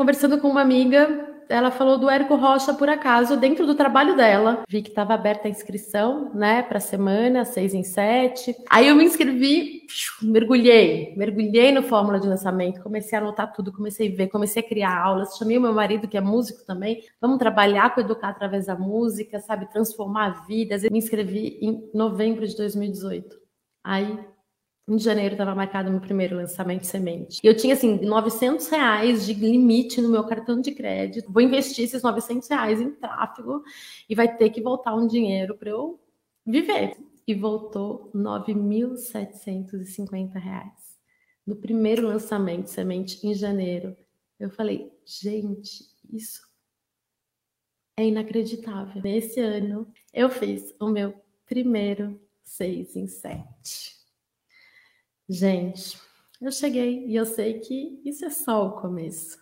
Conversando com uma amiga, ela falou do Érico Rocha por acaso, dentro do trabalho dela. Vi que estava aberta a inscrição, né, para semana, seis em sete. Aí eu me inscrevi, mergulhei, mergulhei no Fórmula de Lançamento, comecei a anotar tudo, comecei a ver, comecei a criar aulas. Chamei o meu marido, que é músico também, vamos trabalhar com educar através da música, sabe, transformar vidas. Eu me inscrevi em novembro de 2018. Aí em janeiro estava marcado meu primeiro lançamento semente. E eu tinha, assim, 900 reais de limite no meu cartão de crédito. Vou investir esses 900 reais em tráfego e vai ter que voltar um dinheiro para eu viver. E voltou 9.750 reais. No primeiro lançamento semente, em janeiro, eu falei, gente, isso é inacreditável. Nesse ano, eu fiz o meu primeiro seis em sete. Gente, eu cheguei e eu sei que isso é só o começo.